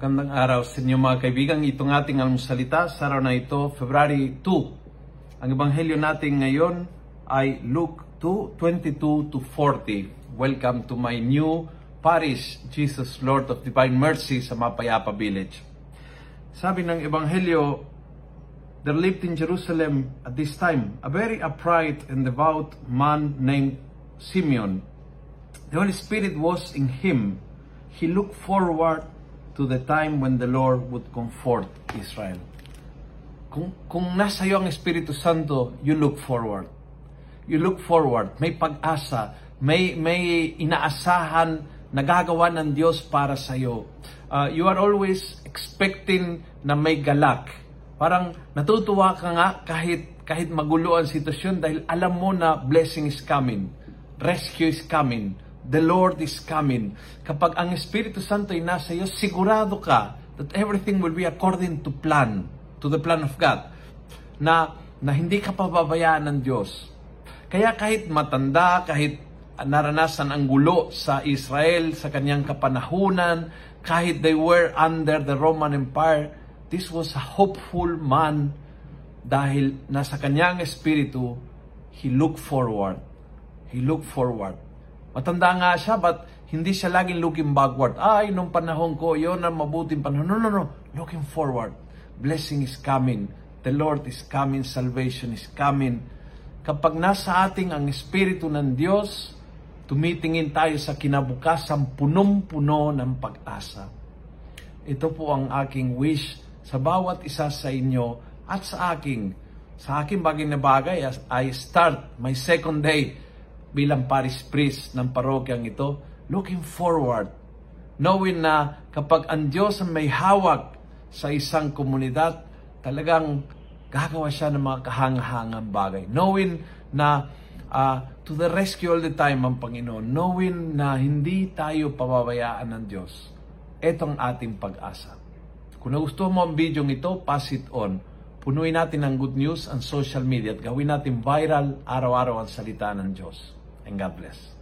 Magandang araw sa inyo mga kaibigan. Itong ating almusalita sa araw na ito, February 2. Ang ebanghelyo natin ngayon ay Luke 2, 22 to 40. Welcome to my new parish, Jesus Lord of Divine Mercy sa Mapayapa Village. Sabi ng ebanghelyo, there lived in Jerusalem at this time a very upright and devout man named Simeon. The Holy Spirit was in him. He looked forward to the time when the Lord would comfort Israel. Kung, kung nasa iyo ang Espiritu Santo, you look forward. You look forward. May pag-asa. May, may inaasahan na gagawa ng Diyos para sa iyo. Uh, you are always expecting na may galak. Parang natutuwa ka nga kahit, kahit magulo ang sitwasyon dahil alam mo na blessing is coming. Rescue is coming The Lord is coming. Kapag ang Espiritu Santo ay nasa iyo, sigurado ka that everything will be according to plan, to the plan of God. Na, na hindi ka pababayaan ng Diyos. Kaya kahit matanda, kahit naranasan ang gulo sa Israel sa kanyang kapanahunan, kahit they were under the Roman Empire, this was a hopeful man dahil nasa kanyang espiritu, he looked forward. He looked forward Matanda nga siya, but hindi siya laging looking backward. Ay, nung panahon ko, yon ang mabuting panahon. No, no, no. Looking forward. Blessing is coming. The Lord is coming. Salvation is coming. Kapag nasa ating ang Espiritu ng Diyos, tumitingin tayo sa kinabukasan punong-puno ng pag-asa. Ito po ang aking wish sa bawat isa sa inyo at sa aking sa aking bagay na bagay as I start my second day bilang parish priest ng parokyang ito, looking forward, knowing na kapag ang Diyos may hawak sa isang komunidad, talagang gagawa siya ng mga kahangahangang bagay. Knowing na uh, to the rescue all the time ang Panginoon. Knowing na hindi tayo pababayaan ng Diyos. Ito ang ating pag-asa. Kung nagustuhan mo ang video ito, pass it on. Punuin natin ng good news ang social media at gawin natin viral araw-araw ang salita ng Diyos. And God bless.